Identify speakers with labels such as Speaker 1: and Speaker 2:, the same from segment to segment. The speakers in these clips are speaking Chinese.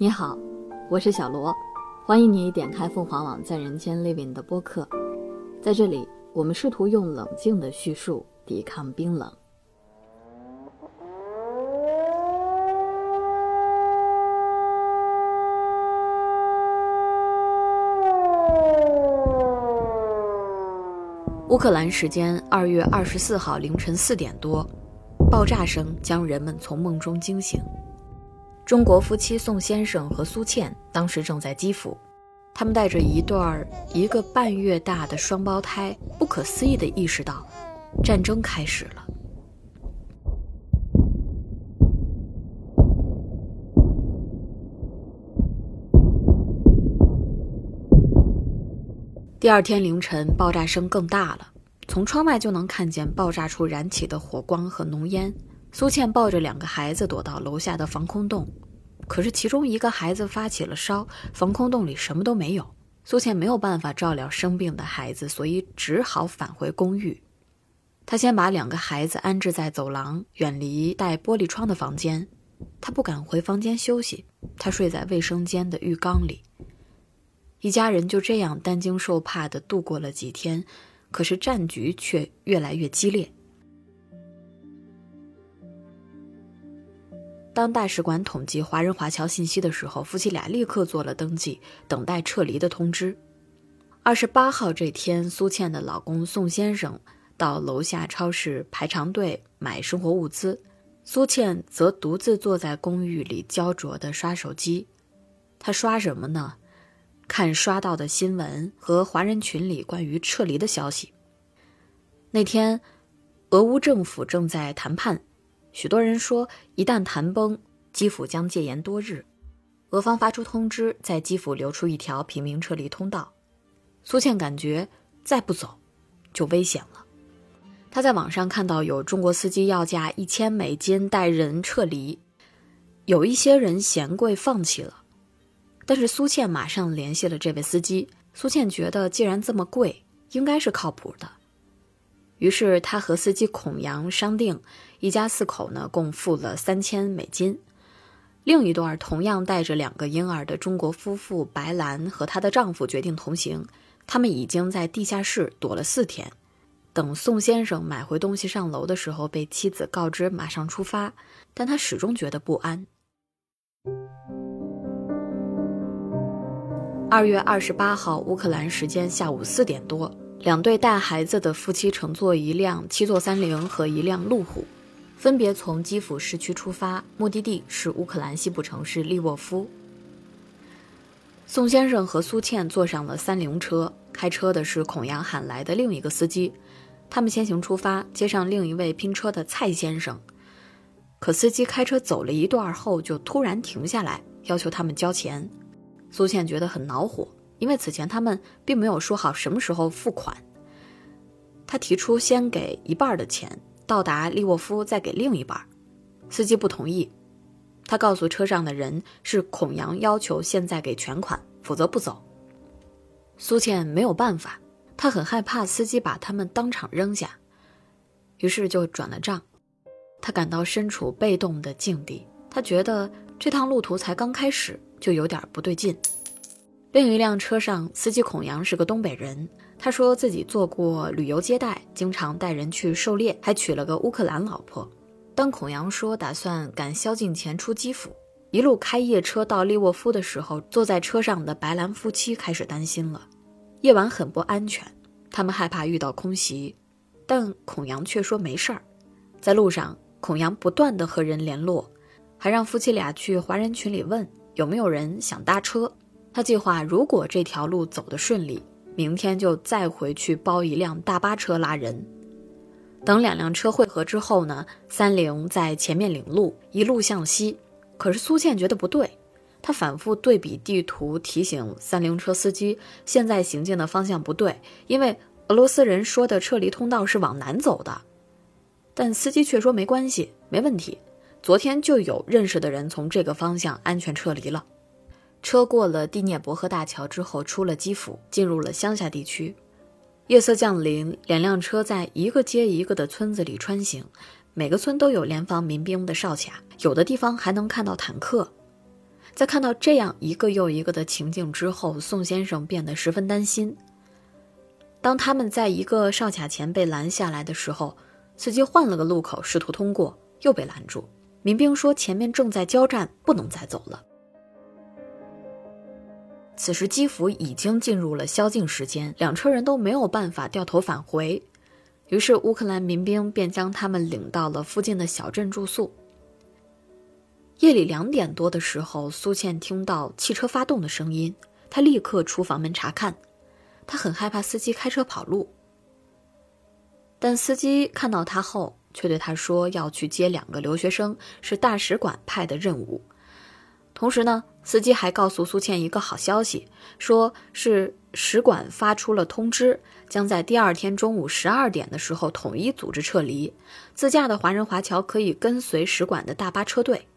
Speaker 1: 你好，我是小罗，欢迎你点开凤凰网在人间 Living 的播客。在这里，我们试图用冷静的叙述抵抗冰冷。乌克兰时间二月二十四号凌晨四点多，爆炸声将人们从梦中惊醒。中国夫妻宋先生和苏倩当时正在基辅，他们带着一对儿一个半月大的双胞胎，不可思议地意识到，战争开始了。第二天凌晨，爆炸声更大了，从窗外就能看见爆炸处燃起的火光和浓烟。苏倩抱着两个孩子躲到楼下的防空洞，可是其中一个孩子发起了烧，防空洞里什么都没有。苏倩没有办法照料生病的孩子，所以只好返回公寓。她先把两个孩子安置在走廊远离带玻璃窗的房间，她不敢回房间休息，她睡在卫生间的浴缸里。一家人就这样担惊受怕地度过了几天，可是战局却越来越激烈。当大使馆统计华人华侨信息的时候，夫妻俩立刻做了登记，等待撤离的通知。二十八号这天，苏倩的老公宋先生到楼下超市排长队买生活物资，苏倩则独自坐在公寓里焦灼地刷手机。她刷什么呢？看刷到的新闻和华人群里关于撤离的消息。那天，俄乌政府正在谈判。许多人说，一旦谈崩，基辅将戒严多日。俄方发出通知，在基辅留出一条平民撤离通道。苏倩感觉再不走，就危险了。她在网上看到有中国司机要价一千美金带人撤离，有一些人嫌贵放弃了。但是苏倩马上联系了这位司机。苏倩觉得，既然这么贵，应该是靠谱的。于是他和司机孔阳商定，一家四口呢共付了三千美金。另一对同样带着两个婴儿的中国夫妇白兰和她的丈夫决定同行。他们已经在地下室躲了四天，等宋先生买回东西上楼的时候，被妻子告知马上出发，但他始终觉得不安。二月二十八号，乌克兰时间下午四点多。两对带孩子的夫妻乘坐一辆七座三菱和一辆路虎，分别从基辅市区出发，目的地是乌克兰西部城市利沃夫。宋先生和苏倩坐上了三菱车，开车的是孔阳喊来的另一个司机。他们先行出发，接上另一位拼车的蔡先生。可司机开车走了一段后，就突然停下来，要求他们交钱。苏倩觉得很恼火。因为此前他们并没有说好什么时候付款，他提出先给一半的钱，到达利沃夫再给另一半。司机不同意，他告诉车上的人是孔阳要求现在给全款，否则不走。苏倩没有办法，她很害怕司机把他们当场扔下，于是就转了账。他感到身处被动的境地，他觉得这趟路途才刚开始就有点不对劲。另一辆车上，司机孔阳是个东北人。他说自己做过旅游接待，经常带人去狩猎，还娶了个乌克兰老婆。当孔阳说打算赶宵禁前出基辅，一路开夜车到利沃夫的时候，坐在车上的白兰夫妻开始担心了。夜晚很不安全，他们害怕遇到空袭，但孔阳却说没事儿。在路上，孔阳不断地和人联络，还让夫妻俩去华人群里问有没有人想搭车。他计划，如果这条路走得顺利，明天就再回去包一辆大巴车拉人。等两辆车汇合之后呢，三菱在前面领路，一路向西。可是苏倩觉得不对，她反复对比地图，提醒三菱车司机现在行进的方向不对，因为俄罗斯人说的撤离通道是往南走的。但司机却说没关系，没问题。昨天就有认识的人从这个方向安全撤离了。车过了第聂伯河大桥之后，出了基辅，进入了乡下地区。夜色降临，两辆车在一个接一个的村子里穿行，每个村都有联防民兵的哨卡，有的地方还能看到坦克。在看到这样一个又一个的情景之后，宋先生变得十分担心。当他们在一个哨卡前被拦下来的时候，司机换了个路口试图通过，又被拦住。民兵说前面正在交战，不能再走了。此时基辅已经进入了宵禁时间，两车人都没有办法掉头返回，于是乌克兰民兵便将他们领到了附近的小镇住宿。夜里两点多的时候，苏倩听到汽车发动的声音，她立刻出房门查看。她很害怕司机开车跑路，但司机看到她后，却对她说要去接两个留学生，是大使馆派的任务。同时呢，司机还告诉苏倩一个好消息，说是使馆发出了通知，将在第二天中午十二点的时候统一组织撤离，自驾的华人华侨可以跟随使馆的大巴车队。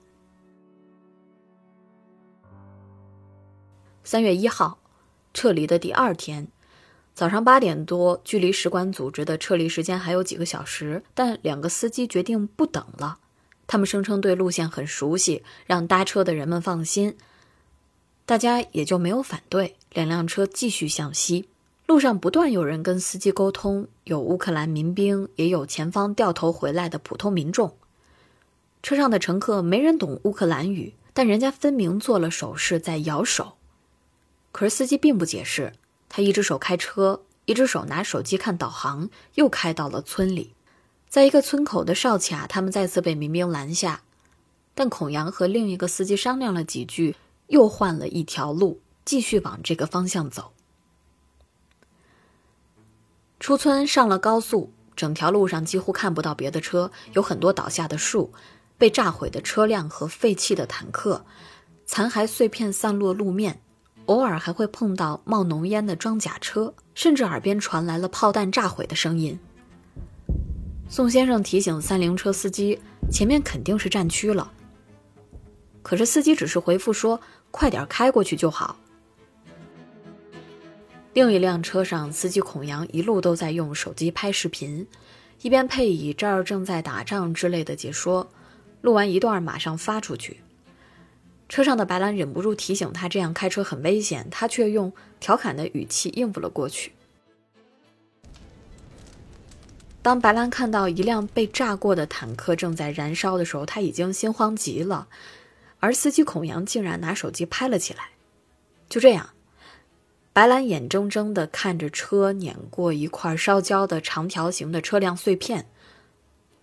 Speaker 1: 三月一号，撤离的第二天，早上八点多，距离使馆组织的撤离时间还有几个小时，但两个司机决定不等了。他们声称对路线很熟悉，让搭车的人们放心，大家也就没有反对。两辆车继续向西，路上不断有人跟司机沟通，有乌克兰民兵，也有前方掉头回来的普通民众。车上的乘客没人懂乌克兰语，但人家分明做了手势，在摇手。可是司机并不解释，他一只手开车，一只手拿手机看导航，又开到了村里。在一个村口的哨卡，他们再次被民兵拦下，但孔阳和另一个司机商量了几句，又换了一条路，继续往这个方向走。出村上了高速，整条路上几乎看不到别的车，有很多倒下的树、被炸毁的车辆和废弃的坦克，残骸碎片散落路面。偶尔还会碰到冒浓烟的装甲车，甚至耳边传来了炮弹炸毁的声音。宋先生提醒三菱车司机，前面肯定是战区了。可是司机只是回复说：“快点开过去就好。”另一辆车上，司机孔阳一路都在用手机拍视频，一边配以“这儿正在打仗”之类的解说，录完一段马上发出去。车上的白兰忍不住提醒他，这样开车很危险，他却用调侃的语气应付了过去。当白兰看到一辆被炸过的坦克正在燃烧的时候，他已经心慌极了，而司机孔阳竟然拿手机拍了起来。就这样，白兰眼睁睁地看着车碾过一块烧焦的长条形的车辆碎片，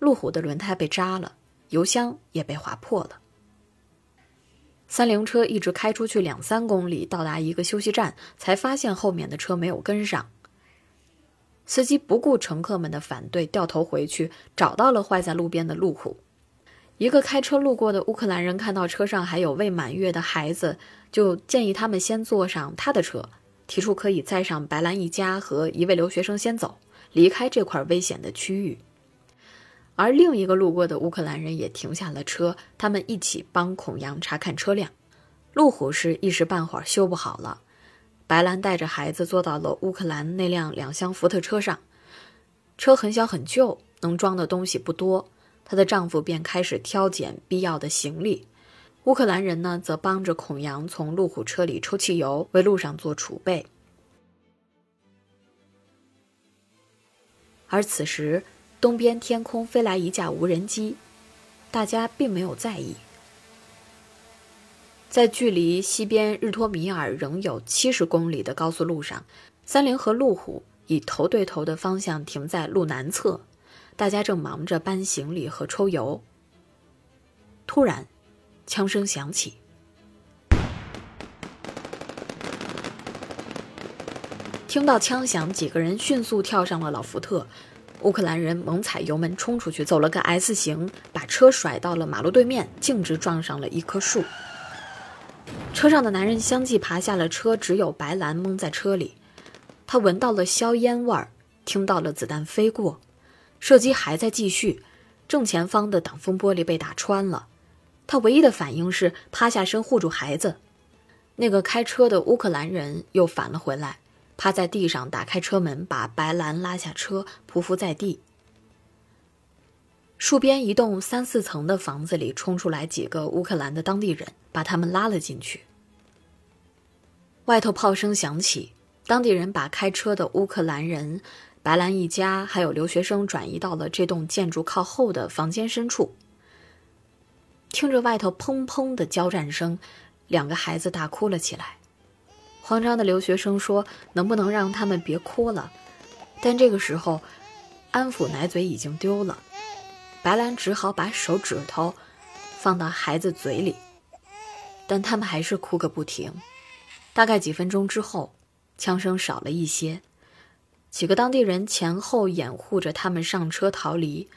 Speaker 1: 路虎的轮胎被扎了，油箱也被划破了。三菱车一直开出去两三公里，到达一个休息站，才发现后面的车没有跟上。司机不顾乘客们的反对，掉头回去，找到了坏在路边的路虎。一个开车路过的乌克兰人看到车上还有未满月的孩子，就建议他们先坐上他的车，提出可以载上白兰一家和一位留学生先走，离开这块危险的区域。而另一个路过的乌克兰人也停下了车，他们一起帮孔阳查看车辆。路虎是一时半会儿修不好了。白兰带着孩子坐到了乌克兰那辆两厢福特车上，车很小很旧，能装的东西不多。她的丈夫便开始挑拣必要的行李，乌克兰人呢则帮着孔阳从路虎车里抽汽油，为路上做储备。而此时。东边天空飞来一架无人机，大家并没有在意。在距离西边日托米尔仍有七十公里的高速路上，三菱和路虎以头对头的方向停在路南侧，大家正忙着搬行李和抽油。突然，枪声响起，听到枪响，几个人迅速跳上了老福特。乌克兰人猛踩油门冲出去，走了个 S 型，把车甩到了马路对面，径直撞上了一棵树。车上的男人相继爬下了车，只有白兰蒙在车里。他闻到了硝烟味儿，听到了子弹飞过，射击还在继续。正前方的挡风玻璃被打穿了，他唯一的反应是趴下身护住孩子。那个开车的乌克兰人又返了回来。趴在地上，打开车门，把白兰拉下车，匍匐在地。树边一栋三四层的房子里冲出来几个乌克兰的当地人，把他们拉了进去。外头炮声响起，当地人把开车的乌克兰人、白兰一家还有留学生转移到了这栋建筑靠后的房间深处。听着外头砰砰的交战声，两个孩子大哭了起来。慌张的留学生说：“能不能让他们别哭了？”但这个时候，安抚奶嘴已经丢了。白兰只好把手指头放到孩子嘴里，但他们还是哭个不停。大概几分钟之后，枪声少了一些，几个当地人前后掩护着他们上车逃离。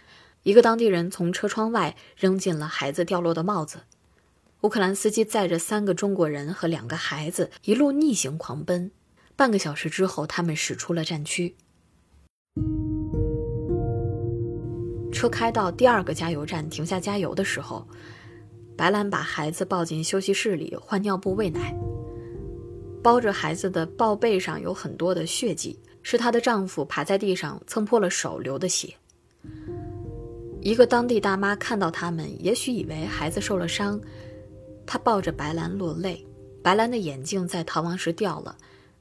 Speaker 1: 一个当地人从车窗外扔进了孩子掉落的帽子。乌克兰司机载着三个中国人和两个孩子一路逆行狂奔。半个小时之后，他们驶出了战区。车开到第二个加油站，停下加油的时候，白兰把孩子抱进休息室里换尿布喂奶。包着孩子的抱背上有很多的血迹，是她的丈夫爬在地上蹭破了手流的血。一个当地大妈看到他们，也许以为孩子受了伤，她抱着白兰落泪。白兰的眼镜在逃亡时掉了，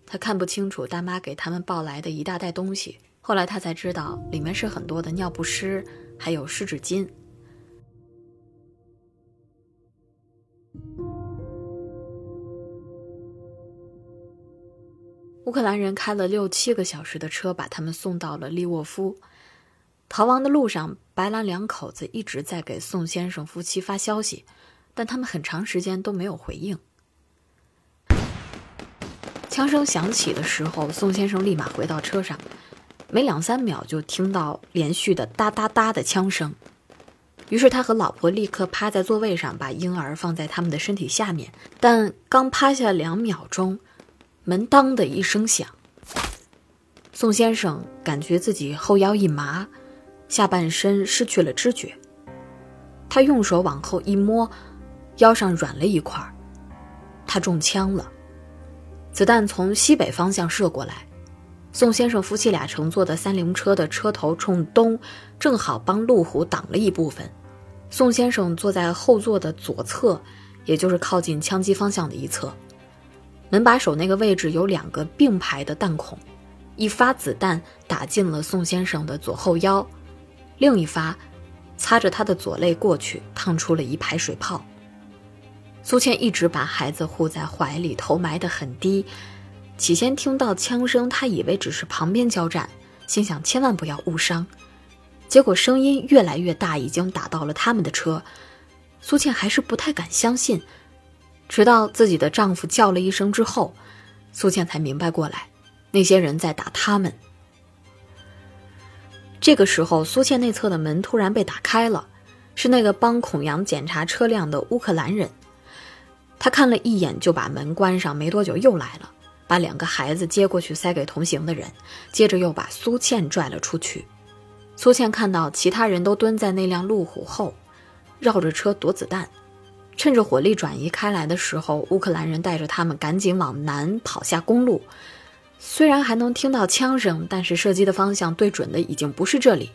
Speaker 1: 她看不清楚大妈给他们抱来的一大袋东西。后来他才知道，里面是很多的尿不湿。还有湿纸巾。乌克兰人开了六七个小时的车，把他们送到了利沃夫。逃亡的路上，白兰两口子一直在给宋先生夫妻发消息，但他们很长时间都没有回应。枪声响起的时候，宋先生立马回到车上。没两三秒，就听到连续的哒哒哒的枪声，于是他和老婆立刻趴在座位上，把婴儿放在他们的身体下面。但刚趴下两秒钟，门当的一声响，宋先生感觉自己后腰一麻，下半身失去了知觉。他用手往后一摸，腰上软了一块儿，他中枪了，子弹从西北方向射过来。宋先生夫妻俩乘坐的三菱车的车头冲东，正好帮路虎挡了一部分。宋先生坐在后座的左侧，也就是靠近枪击方向的一侧。门把手那个位置有两个并排的弹孔，一发子弹打进了宋先生的左后腰，另一发擦着他的左肋过去，烫出了一排水泡。苏倩一直把孩子护在怀里，头埋得很低。起先听到枪声，他以为只是旁边交战，心想千万不要误伤。结果声音越来越大，已经打到了他们的车。苏倩还是不太敢相信，直到自己的丈夫叫了一声之后，苏倩才明白过来，那些人在打他们。这个时候，苏倩内侧的门突然被打开了，是那个帮孔阳检查车辆的乌克兰人。他看了一眼就把门关上，没多久又来了。把两个孩子接过去塞给同行的人，接着又把苏倩拽了出去。苏倩看到其他人都蹲在那辆路虎后，绕着车躲子弹。趁着火力转移开来的时候，乌克兰人带着他们赶紧往南跑下公路。虽然还能听到枪声，但是射击的方向对准的已经不是这里。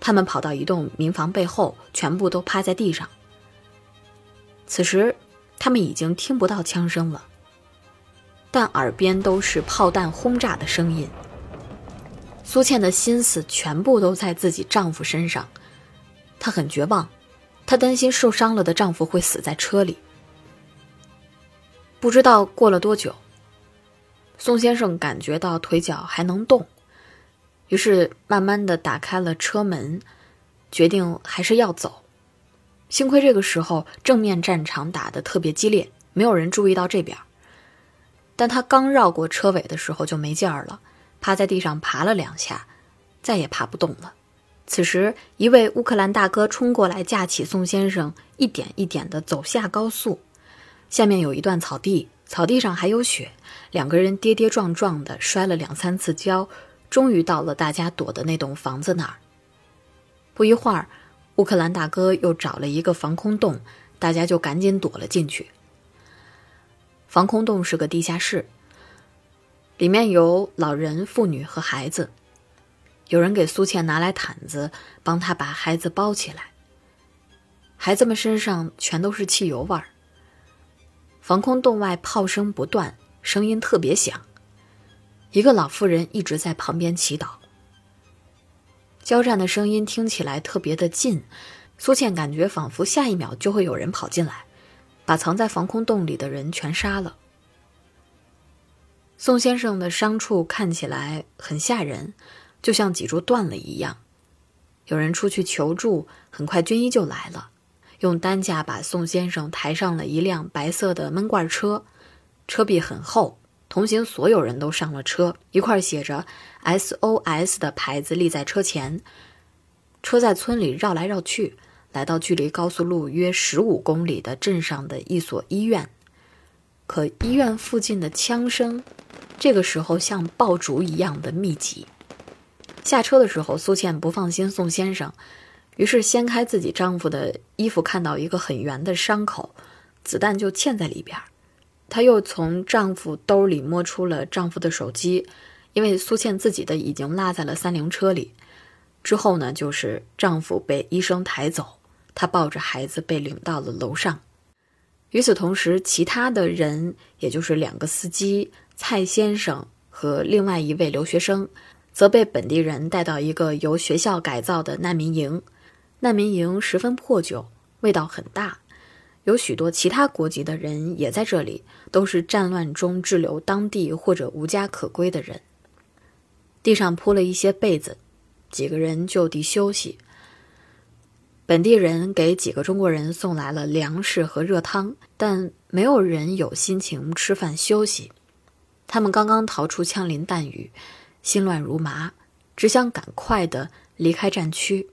Speaker 1: 他们跑到一栋民房背后，全部都趴在地上。此时，他们已经听不到枪声了。但耳边都是炮弹轰炸的声音。苏倩的心思全部都在自己丈夫身上，她很绝望，她担心受伤了的丈夫会死在车里。不知道过了多久，宋先生感觉到腿脚还能动，于是慢慢的打开了车门，决定还是要走。幸亏这个时候正面战场打得特别激烈，没有人注意到这边。但他刚绕过车尾的时候就没劲儿了，趴在地上爬了两下，再也爬不动了。此时，一位乌克兰大哥冲过来，架起宋先生，一点一点地走下高速。下面有一段草地，草地上还有雪，两个人跌跌撞撞地摔了两三次跤，终于到了大家躲的那栋房子那儿。不一会儿，乌克兰大哥又找了一个防空洞，大家就赶紧躲了进去。防空洞是个地下室，里面有老人、妇女和孩子。有人给苏倩拿来毯子，帮她把孩子包起来。孩子们身上全都是汽油味儿。防空洞外炮声不断，声音特别响。一个老妇人一直在旁边祈祷。交战的声音听起来特别的近，苏倩感觉仿佛下一秒就会有人跑进来，把藏在防空洞里的人全杀了。宋先生的伤处看起来很吓人，就像脊柱断了一样。有人出去求助，很快军医就来了，用担架把宋先生抬上了一辆白色的闷罐车，车壁很厚。同行所有人都上了车，一块写着 “SOS” 的牌子立在车前。车在村里绕来绕去，来到距离高速路约十五公里的镇上的一所医院。可医院附近的枪声，这个时候像爆竹一样的密集。下车的时候，苏倩不放心宋先生，于是掀开自己丈夫的衣服，看到一个很圆的伤口，子弹就嵌在里边。她又从丈夫兜里摸出了丈夫的手机，因为苏倩自己的已经落在了三菱车里。之后呢，就是丈夫被医生抬走，他抱着孩子被领到了楼上。与此同时，其他的人，也就是两个司机蔡先生和另外一位留学生，则被本地人带到一个由学校改造的难民营。难民营十分破旧，味道很大。有许多其他国籍的人也在这里，都是战乱中滞留当地或者无家可归的人。地上铺了一些被子，几个人就地休息。本地人给几个中国人送来了粮食和热汤，但没有人有心情吃饭休息。他们刚刚逃出枪林弹雨，心乱如麻，只想赶快的离开战区。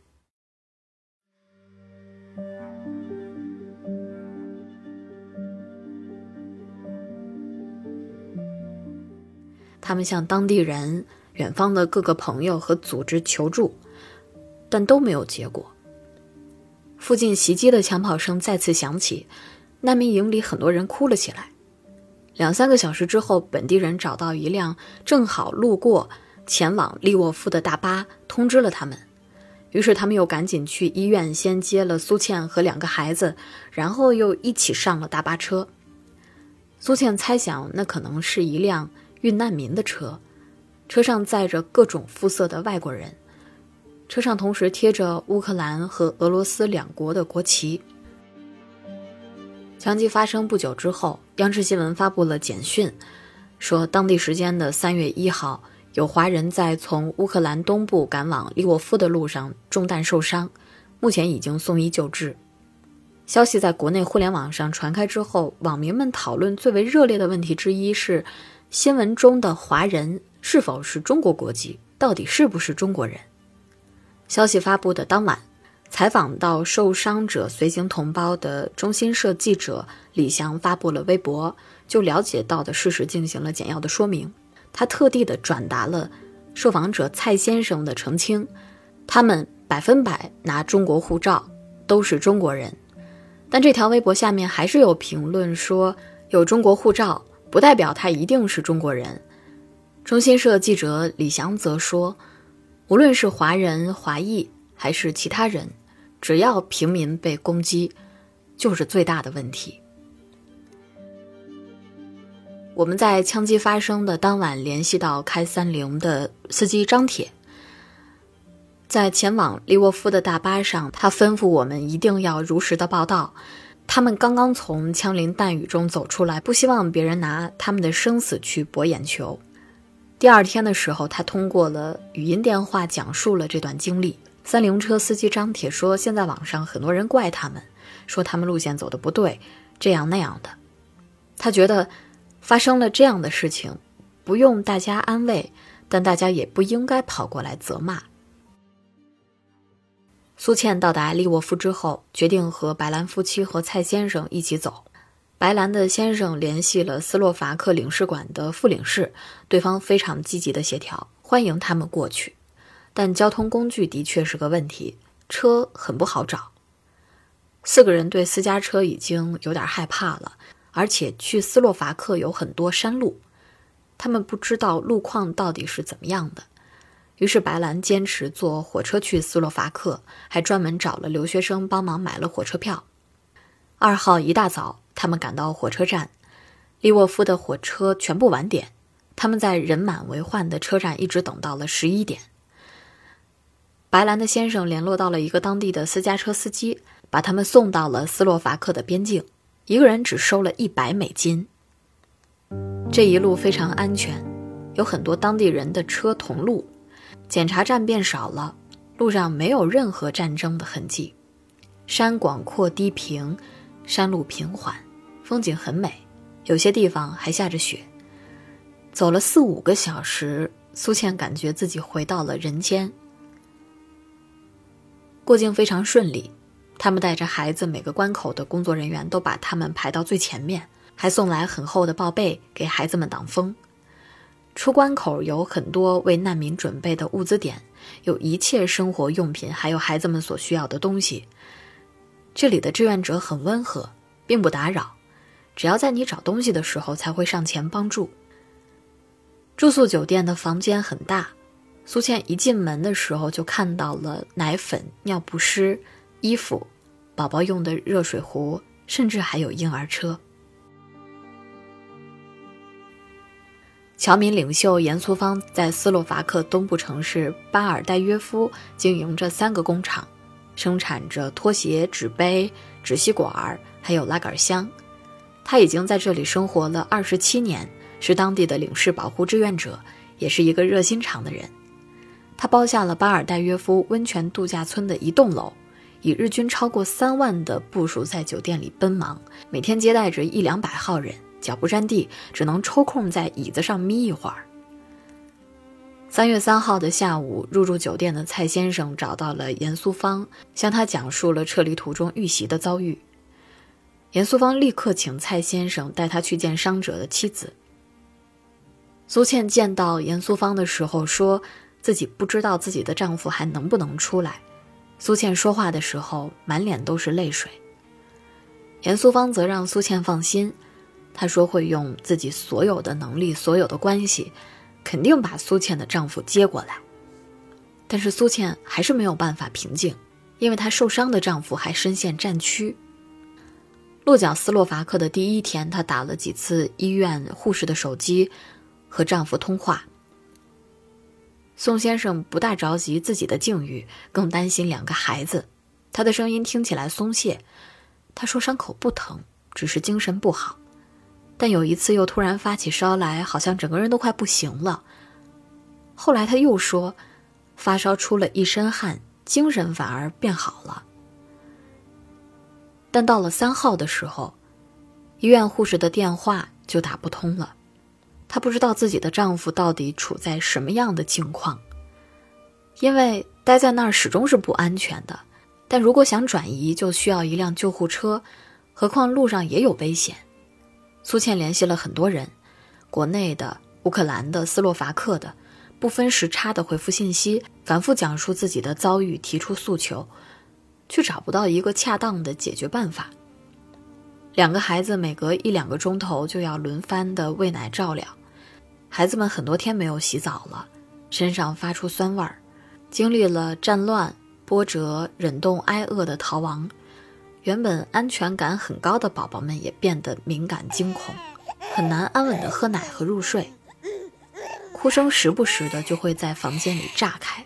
Speaker 1: 他们向当地人、远方的各个朋友和组织求助，但都没有结果。附近袭击的枪炮声再次响起，难民营里很多人哭了起来。两三个小时之后，本地人找到一辆正好路过前往利沃夫的大巴，通知了他们。于是他们又赶紧去医院，先接了苏倩和两个孩子，然后又一起上了大巴车。苏倩猜想，那可能是一辆。运难民的车，车上载着各种肤色的外国人，车上同时贴着乌克兰和俄罗斯两国的国旗。枪击发生不久之后，央视新闻发布了简讯，说当地时间的三月一号，有华人在从乌克兰东部赶往利沃夫的路上中弹受伤，目前已经送医救治。消息在国内互联网上传开之后，网民们讨论最为热烈的问题之一是。新闻中的华人是否是中国国籍？到底是不是中国人？消息发布的当晚，采访到受伤者随行同胞的中新社记者李翔发布了微博，就了解到的事实进行了简要的说明。他特地的转达了受访者蔡先生的澄清：他们百分百拿中国护照，都是中国人。但这条微博下面还是有评论说有中国护照。不代表他一定是中国人。中新社记者李翔则说：“无论是华人、华裔还是其他人，只要平民被攻击，就是最大的问题。”我们在枪击发生的当晚联系到开三菱的司机张铁，在前往利沃夫的大巴上，他吩咐我们一定要如实的报道。他们刚刚从枪林弹雨中走出来，不希望别人拿他们的生死去博眼球。第二天的时候，他通过了语音电话讲述了这段经历。三菱车司机张铁说：“现在网上很多人怪他们，说他们路线走的不对，这样那样的。他觉得发生了这样的事情，不用大家安慰，但大家也不应该跑过来责骂。”苏倩到达利沃夫之后，决定和白兰夫妻和蔡先生一起走。白兰的先生联系了斯洛伐克领事馆的副领事，对方非常积极的协调，欢迎他们过去。但交通工具的确是个问题，车很不好找。四个人对私家车已经有点害怕了，而且去斯洛伐克有很多山路，他们不知道路况到底是怎么样的。于是白兰坚持坐火车去斯洛伐克，还专门找了留学生帮忙买了火车票。二号一大早，他们赶到火车站，利沃夫的火车全部晚点，他们在人满为患的车站一直等到了十一点。白兰的先生联络到了一个当地的私家车司机，把他们送到了斯洛伐克的边境，一个人只收了一百美金。这一路非常安全，有很多当地人的车同路。检查站变少了，路上没有任何战争的痕迹。山广阔低平，山路平缓，风景很美，有些地方还下着雪。走了四五个小时，苏倩感觉自己回到了人间。过境非常顺利，他们带着孩子，每个关口的工作人员都把他们排到最前面，还送来很厚的报被给孩子们挡风。出关口有很多为难民准备的物资点，有一切生活用品，还有孩子们所需要的东西。这里的志愿者很温和，并不打扰，只要在你找东西的时候才会上前帮助。住宿酒店的房间很大，苏倩一进门的时候就看到了奶粉、尿不湿、衣服、宝宝用的热水壶，甚至还有婴儿车。侨民领袖严苏芳在斯洛伐克东部城市巴尔代约夫经营着三个工厂，生产着拖鞋、纸杯、纸吸管，还有拉杆箱。他已经在这里生活了二十七年，是当地的领事保护志愿者，也是一个热心肠的人。他包下了巴尔代约夫温泉度假村的一栋楼，以日均超过三万的部署在酒店里奔忙，每天接待着一两百号人。脚不沾地，只能抽空在椅子上眯一会儿。三月三号的下午，入住酒店的蔡先生找到了严苏芳，向他讲述了撤离途中遇袭的遭遇。严苏芳立刻请蔡先生带她去见伤者的妻子。苏倩见到严苏芳的时候，说自己不知道自己的丈夫还能不能出来。苏倩说话的时候满脸都是泪水。严苏芳则让苏倩放心。她说会用自己所有的能力、所有的关系，肯定把苏倩的丈夫接过来。但是苏倩还是没有办法平静，因为她受伤的丈夫还深陷战区。落脚斯洛伐克的第一天，她打了几次医院护士的手机，和丈夫通话。宋先生不大着急自己的境遇，更担心两个孩子。他的声音听起来松懈。他说伤口不疼，只是精神不好。但有一次又突然发起烧来，好像整个人都快不行了。后来他又说，发烧出了一身汗，精神反而变好了。但到了三号的时候，医院护士的电话就打不通了。她不知道自己的丈夫到底处在什么样的境况，因为待在那儿始终是不安全的。但如果想转移，就需要一辆救护车，何况路上也有危险。苏倩联系了很多人，国内的、乌克兰的、斯洛伐克的，不分时差的回复信息，反复讲述自己的遭遇，提出诉求，却找不到一个恰当的解决办法。两个孩子每隔一两个钟头就要轮番的喂奶照料，孩子们很多天没有洗澡了，身上发出酸味儿，经历了战乱、波折、忍冻挨饿的逃亡。原本安全感很高的宝宝们也变得敏感惊恐，很难安稳的喝奶和入睡，哭声时不时的就会在房间里炸开。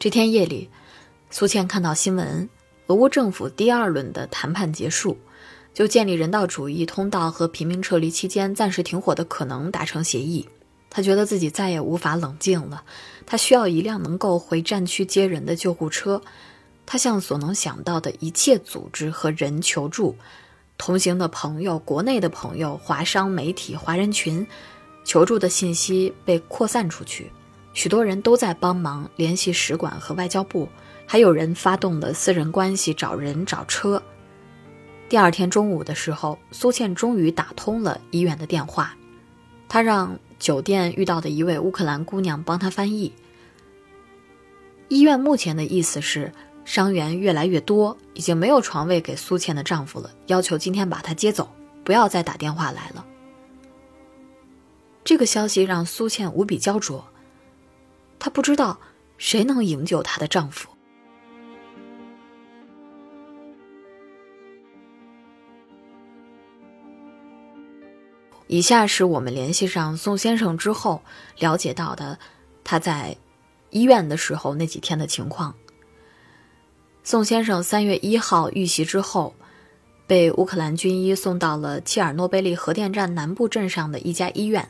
Speaker 1: 这天夜里，苏倩看到新闻，俄乌政府第二轮的谈判结束，就建立人道主义通道和平民撤离期间暂时停火的可能达成协议。他觉得自己再也无法冷静了，他需要一辆能够回战区接人的救护车。他向所能想到的一切组织和人求助，同行的朋友、国内的朋友、华商、媒体、华人群，求助的信息被扩散出去，许多人都在帮忙联系使馆和外交部，还有人发动了私人关系找人找车。第二天中午的时候，苏倩终于打通了医院的电话，她让。酒店遇到的一位乌克兰姑娘帮她翻译。医院目前的意思是伤员越来越多，已经没有床位给苏倩的丈夫了，要求今天把她接走，不要再打电话来了。这个消息让苏倩无比焦灼。她不知道谁能营救她的丈夫。以下是我们联系上宋先生之后了解到的他在医院的时候那几天的情况。宋先生三月一号遇袭之后，被乌克兰军医送到了切尔诺贝利核电站南部镇上的一家医院。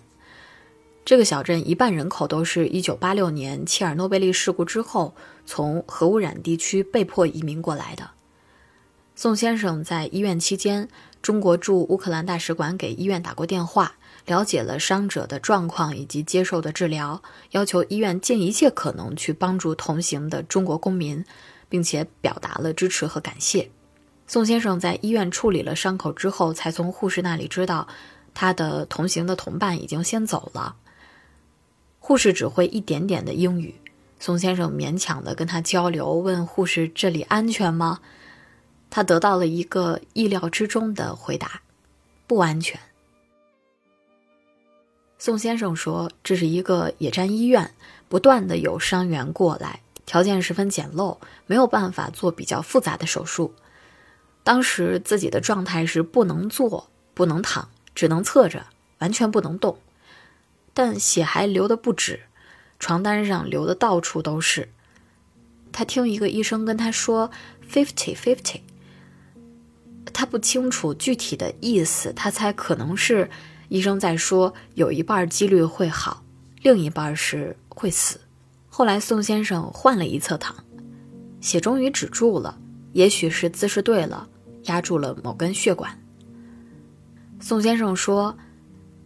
Speaker 1: 这个小镇一半人口都是一九八六年切尔诺贝利事故之后从核污染地区被迫移民过来的。宋先生在医院期间，中国驻乌克兰大使馆给医院打过电话，了解了伤者的状况以及接受的治疗，要求医院尽一切可能去帮助同行的中国公民。并且表达了支持和感谢。宋先生在医院处理了伤口之后，才从护士那里知道，他的同行的同伴已经先走了。护士只会一点点的英语，宋先生勉强的跟他交流，问护士这里安全吗？他得到了一个意料之中的回答：不安全。宋先生说，这是一个野战医院，不断的有伤员过来。条件十分简陋，没有办法做比较复杂的手术。当时自己的状态是不能坐、不能躺，只能侧着，完全不能动。但血还流的不止，床单上流的到处都是。他听一个医生跟他说 “fifty fifty”，他不清楚具体的意思，他猜可能是医生在说有一半几率会好，另一半是会死。后来，宋先生换了一侧躺，血终于止住了。也许是姿势对了，压住了某根血管。宋先生说，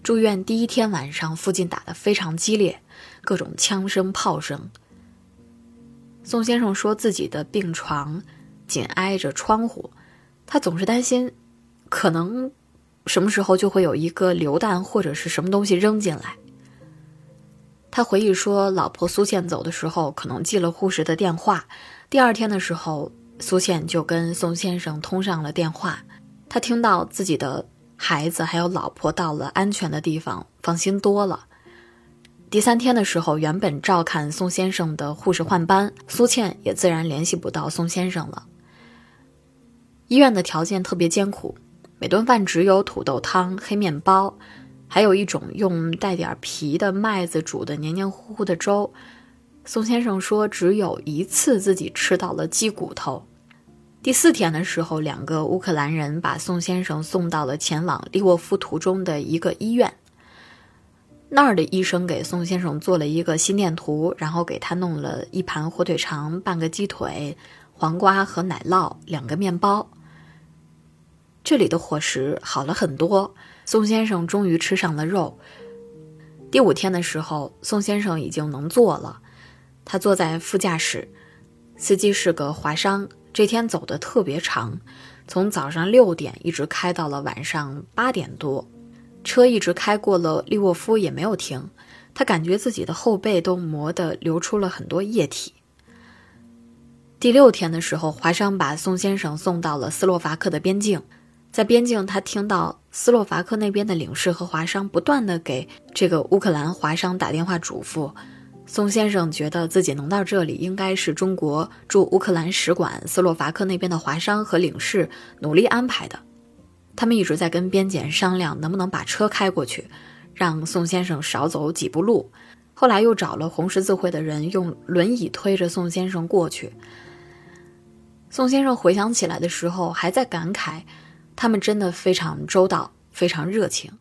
Speaker 1: 住院第一天晚上，附近打得非常激烈，各种枪声、炮声。宋先生说自己的病床紧挨着窗户，他总是担心，可能什么时候就会有一个榴弹或者是什么东西扔进来。他回忆说，老婆苏倩走的时候，可能记了护士的电话。第二天的时候，苏倩就跟宋先生通上了电话。他听到自己的孩子还有老婆到了安全的地方，放心多了。第三天的时候，原本照看宋先生的护士换班，苏倩也自然联系不到宋先生了。医院的条件特别艰苦，每顿饭只有土豆汤、黑面包。还有一种用带点皮的麦子煮的黏黏糊糊的粥，宋先生说只有一次自己吃到了鸡骨头。第四天的时候，两个乌克兰人把宋先生送到了前往利沃夫途中的一个医院，那儿的医生给宋先生做了一个心电图，然后给他弄了一盘火腿肠、半个鸡腿、黄瓜和奶酪两个面包。这里的伙食好了很多。宋先生终于吃上了肉。第五天的时候，宋先生已经能坐了。他坐在副驾驶，司机是个华商。这天走的特别长，从早上六点一直开到了晚上八点多，车一直开过了利沃夫也没有停。他感觉自己的后背都磨得流出了很多液体。第六天的时候，华商把宋先生送到了斯洛伐克的边境。在边境，他听到斯洛伐克那边的领事和华商不断的给这个乌克兰华商打电话嘱咐。宋先生觉得自己能到这里，应该是中国驻乌克兰使馆、斯洛伐克那边的华商和领事努力安排的。他们一直在跟边检商量能不能把车开过去，让宋先生少走几步路。后来又找了红十字会的人，用轮椅推着宋先生过去。宋先生回想起来的时候，还在感慨。他们真的非常周到，非常热情。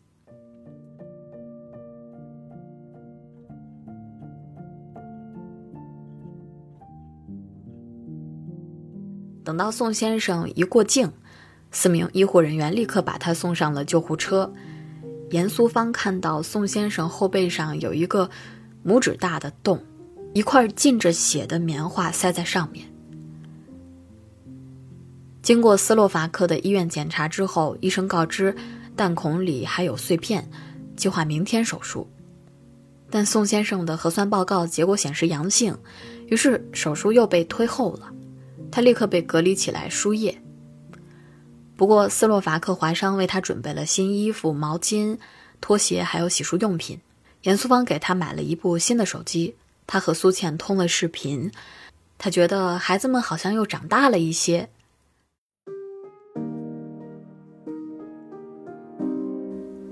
Speaker 1: 等到宋先生一过境，四名医护人员立刻把他送上了救护车。严苏芳看到宋先生后背上有一个拇指大的洞，一块浸着血的棉花塞在上面。经过斯洛伐克的医院检查之后，医生告知弹孔里还有碎片，计划明天手术。但宋先生的核酸报告结果显示阳性，于是手术又被推后了。他立刻被隔离起来输液。不过斯洛伐克华商为他准备了新衣服、毛巾、拖鞋，还有洗漱用品。严苏芳给他买了一部新的手机，他和苏倩通了视频，他觉得孩子们好像又长大了一些。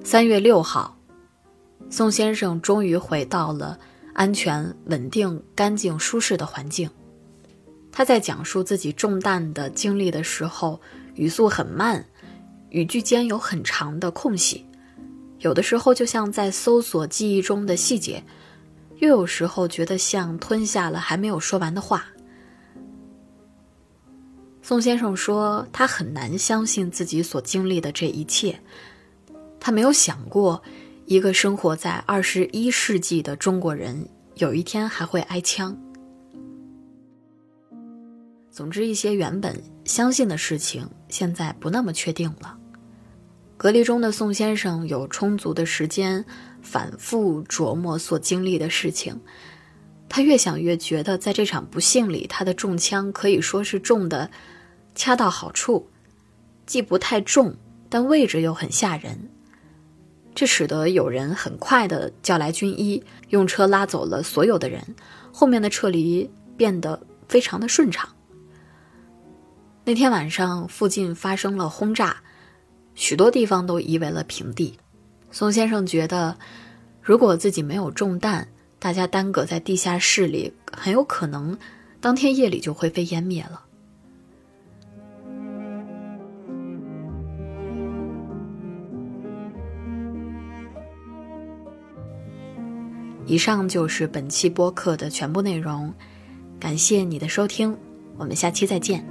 Speaker 1: 三月六号，宋先生终于回到了安全、稳定、干净、舒适的环境。他在讲述自己中弹的经历的时候，语速很慢，语句间有很长的空隙，有的时候就像在搜索记忆中的细节，又有时候觉得像吞下了还没有说完的话。宋先生说，他很难相信自己所经历的这一切，他没有想过，一个生活在二十一世纪的中国人，有一天还会挨枪。总之，一些原本相信的事情，现在不那么确定了。隔离中的宋先生有充足的时间反复琢磨所经历的事情。他越想越觉得，在这场不幸里，他的中枪可以说是中的恰到好处，既不太重，但位置又很吓人。这使得有人很快的叫来军医，用车拉走了所有的人，后面的撤离变得非常的顺畅。那天晚上，附近发生了轰炸，许多地方都夷为了平地。宋先生觉得，如果自己没有中弹，大家耽搁在地下室里，很有可能当天夜里就灰飞烟灭了。以上就是本期播客的全部内容，感谢你的收听，我们下期再见。